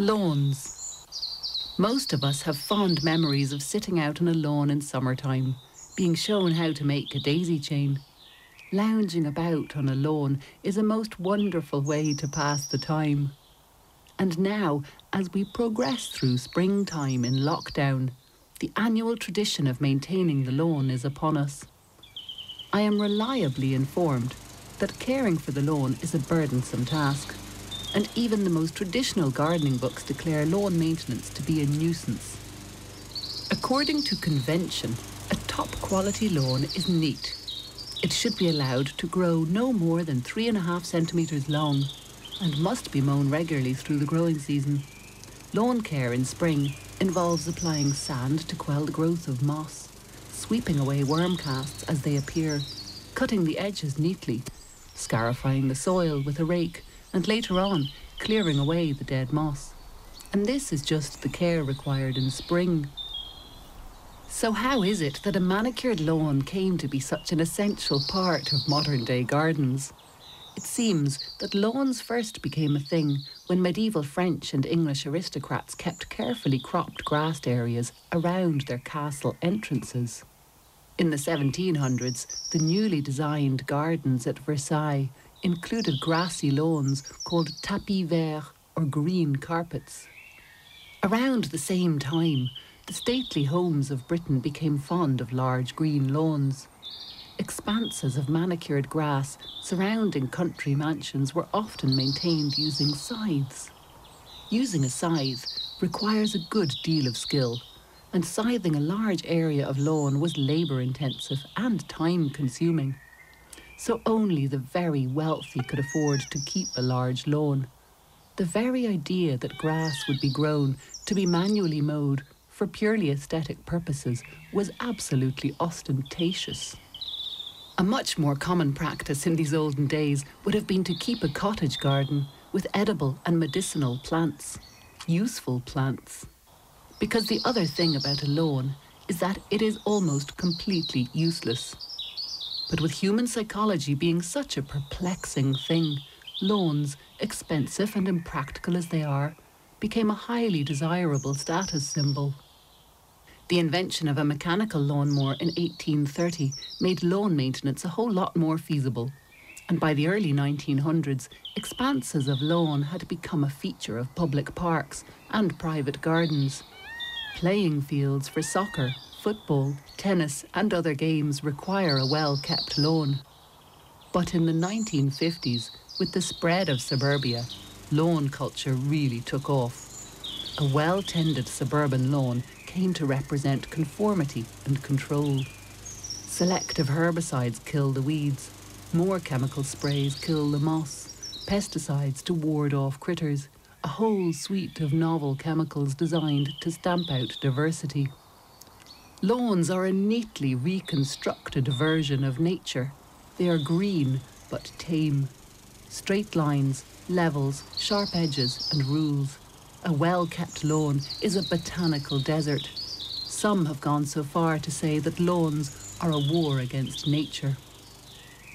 Lawns. Most of us have fond memories of sitting out on a lawn in summertime, being shown how to make a daisy chain. Lounging about on a lawn is a most wonderful way to pass the time. And now, as we progress through springtime in lockdown, the annual tradition of maintaining the lawn is upon us. I am reliably informed that caring for the lawn is a burdensome task and even the most traditional gardening books declare lawn maintenance to be a nuisance. According to convention, a top quality lawn is neat. It should be allowed to grow no more than three and a half centimetres long and must be mown regularly through the growing season. Lawn care in spring involves applying sand to quell the growth of moss, sweeping away worm casts as they appear, cutting the edges neatly, scarifying the soil with a rake and later on clearing away the dead moss. And this is just the care required in spring. So, how is it that a manicured lawn came to be such an essential part of modern day gardens? It seems that lawns first became a thing when medieval French and English aristocrats kept carefully cropped grassed areas around their castle entrances. In the 1700s, the newly designed gardens at Versailles included grassy lawns called tapis vert or green carpets. Around the same time, the stately homes of Britain became fond of large green lawns. Expanses of manicured grass surrounding country mansions were often maintained using scythes. Using a scythe requires a good deal of skill, and scything a large area of lawn was labour intensive and time consuming so only the very wealthy could afford to keep a large lawn. The very idea that grass would be grown to be manually mowed for purely aesthetic purposes was absolutely ostentatious. A much more common practice in these olden days would have been to keep a cottage garden with edible and medicinal plants, useful plants. Because the other thing about a lawn is that it is almost completely useless. But with human psychology being such a perplexing thing, lawns, expensive and impractical as they are, became a highly desirable status symbol. The invention of a mechanical lawnmower in 1830 made lawn maintenance a whole lot more feasible. And by the early 1900s, expanses of lawn had become a feature of public parks and private gardens. Playing fields for soccer, football, tennis, and other games require a well kept lawn. But in the 1950s, with the spread of suburbia, lawn culture really took off. A well tended suburban lawn came to represent conformity and control. Selective herbicides kill the weeds, more chemical sprays kill the moss, pesticides to ward off critters, a whole suite of novel chemicals designed to stamp out diversity. Lawns are a neatly reconstructed version of nature. They are green but tame. Straight lines, levels, sharp edges, and rules. A well kept lawn is a botanical desert. Some have gone so far to say that lawns are a war against nature.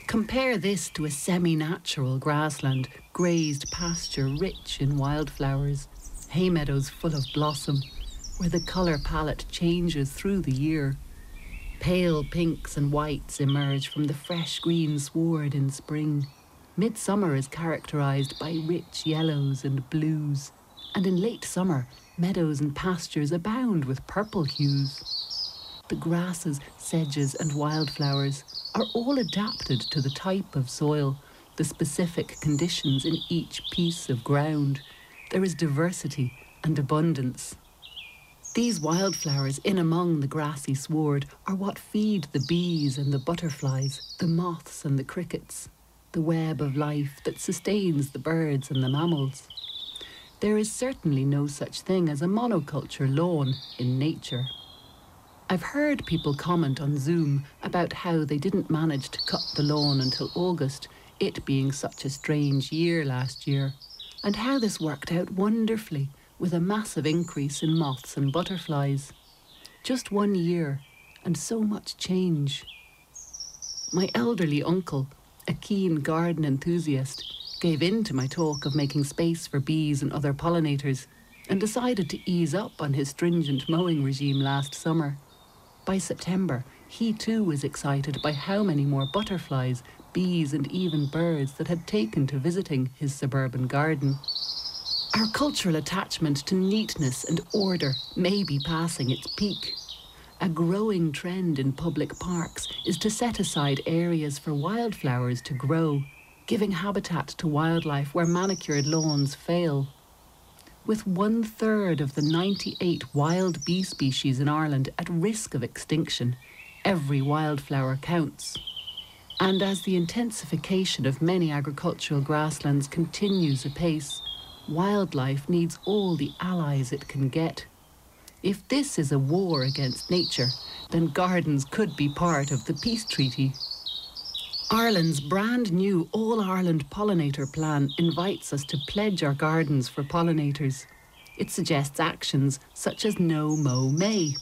Compare this to a semi natural grassland, grazed pasture rich in wildflowers, hay meadows full of blossom, where the colour palette changes through the year. Pale pinks and whites emerge from the fresh green sward in spring. Midsummer is characterised by rich yellows and blues, and in late summer, meadows and pastures abound with purple hues. The grasses, sedges, and wildflowers are all adapted to the type of soil, the specific conditions in each piece of ground. There is diversity and abundance. These wildflowers in among the grassy sward are what feed the bees and the butterflies, the moths and the crickets, the web of life that sustains the birds and the mammals. There is certainly no such thing as a monoculture lawn in nature. I've heard people comment on Zoom about how they didn't manage to cut the lawn until August, it being such a strange year last year, and how this worked out wonderfully with a massive increase in moths and butterflies. Just one year, and so much change. My elderly uncle, a keen garden enthusiast, gave in to my talk of making space for bees and other pollinators. and decided to ease up on his stringent mowing regime last summer. By September, he too was excited by how many more butterflies, bees, and even birds that had taken to visiting his suburban garden. Our cultural attachment to neatness and order may be passing its peak. A growing trend in public parks is to set aside areas for wildflowers to grow, giving habitat to wildlife where manicured lawns fail. With one third of the 98 wild bee species in Ireland at risk of extinction, every wildflower counts. And as the intensification of many agricultural grasslands continues apace, wildlife needs all the allies it can get. If this is a war against nature, then gardens could be part of the peace treaty. Ireland's brand new All Ireland Pollinator Plan invites us to pledge our gardens for pollinators. It suggests actions such as No Mow May.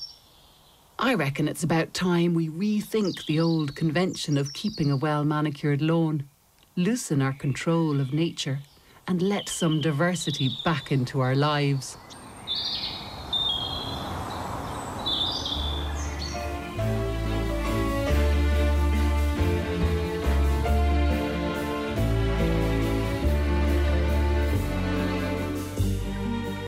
I reckon it's about time we rethink the old convention of keeping a well manicured lawn, loosen our control of nature, and let some diversity back into our lives.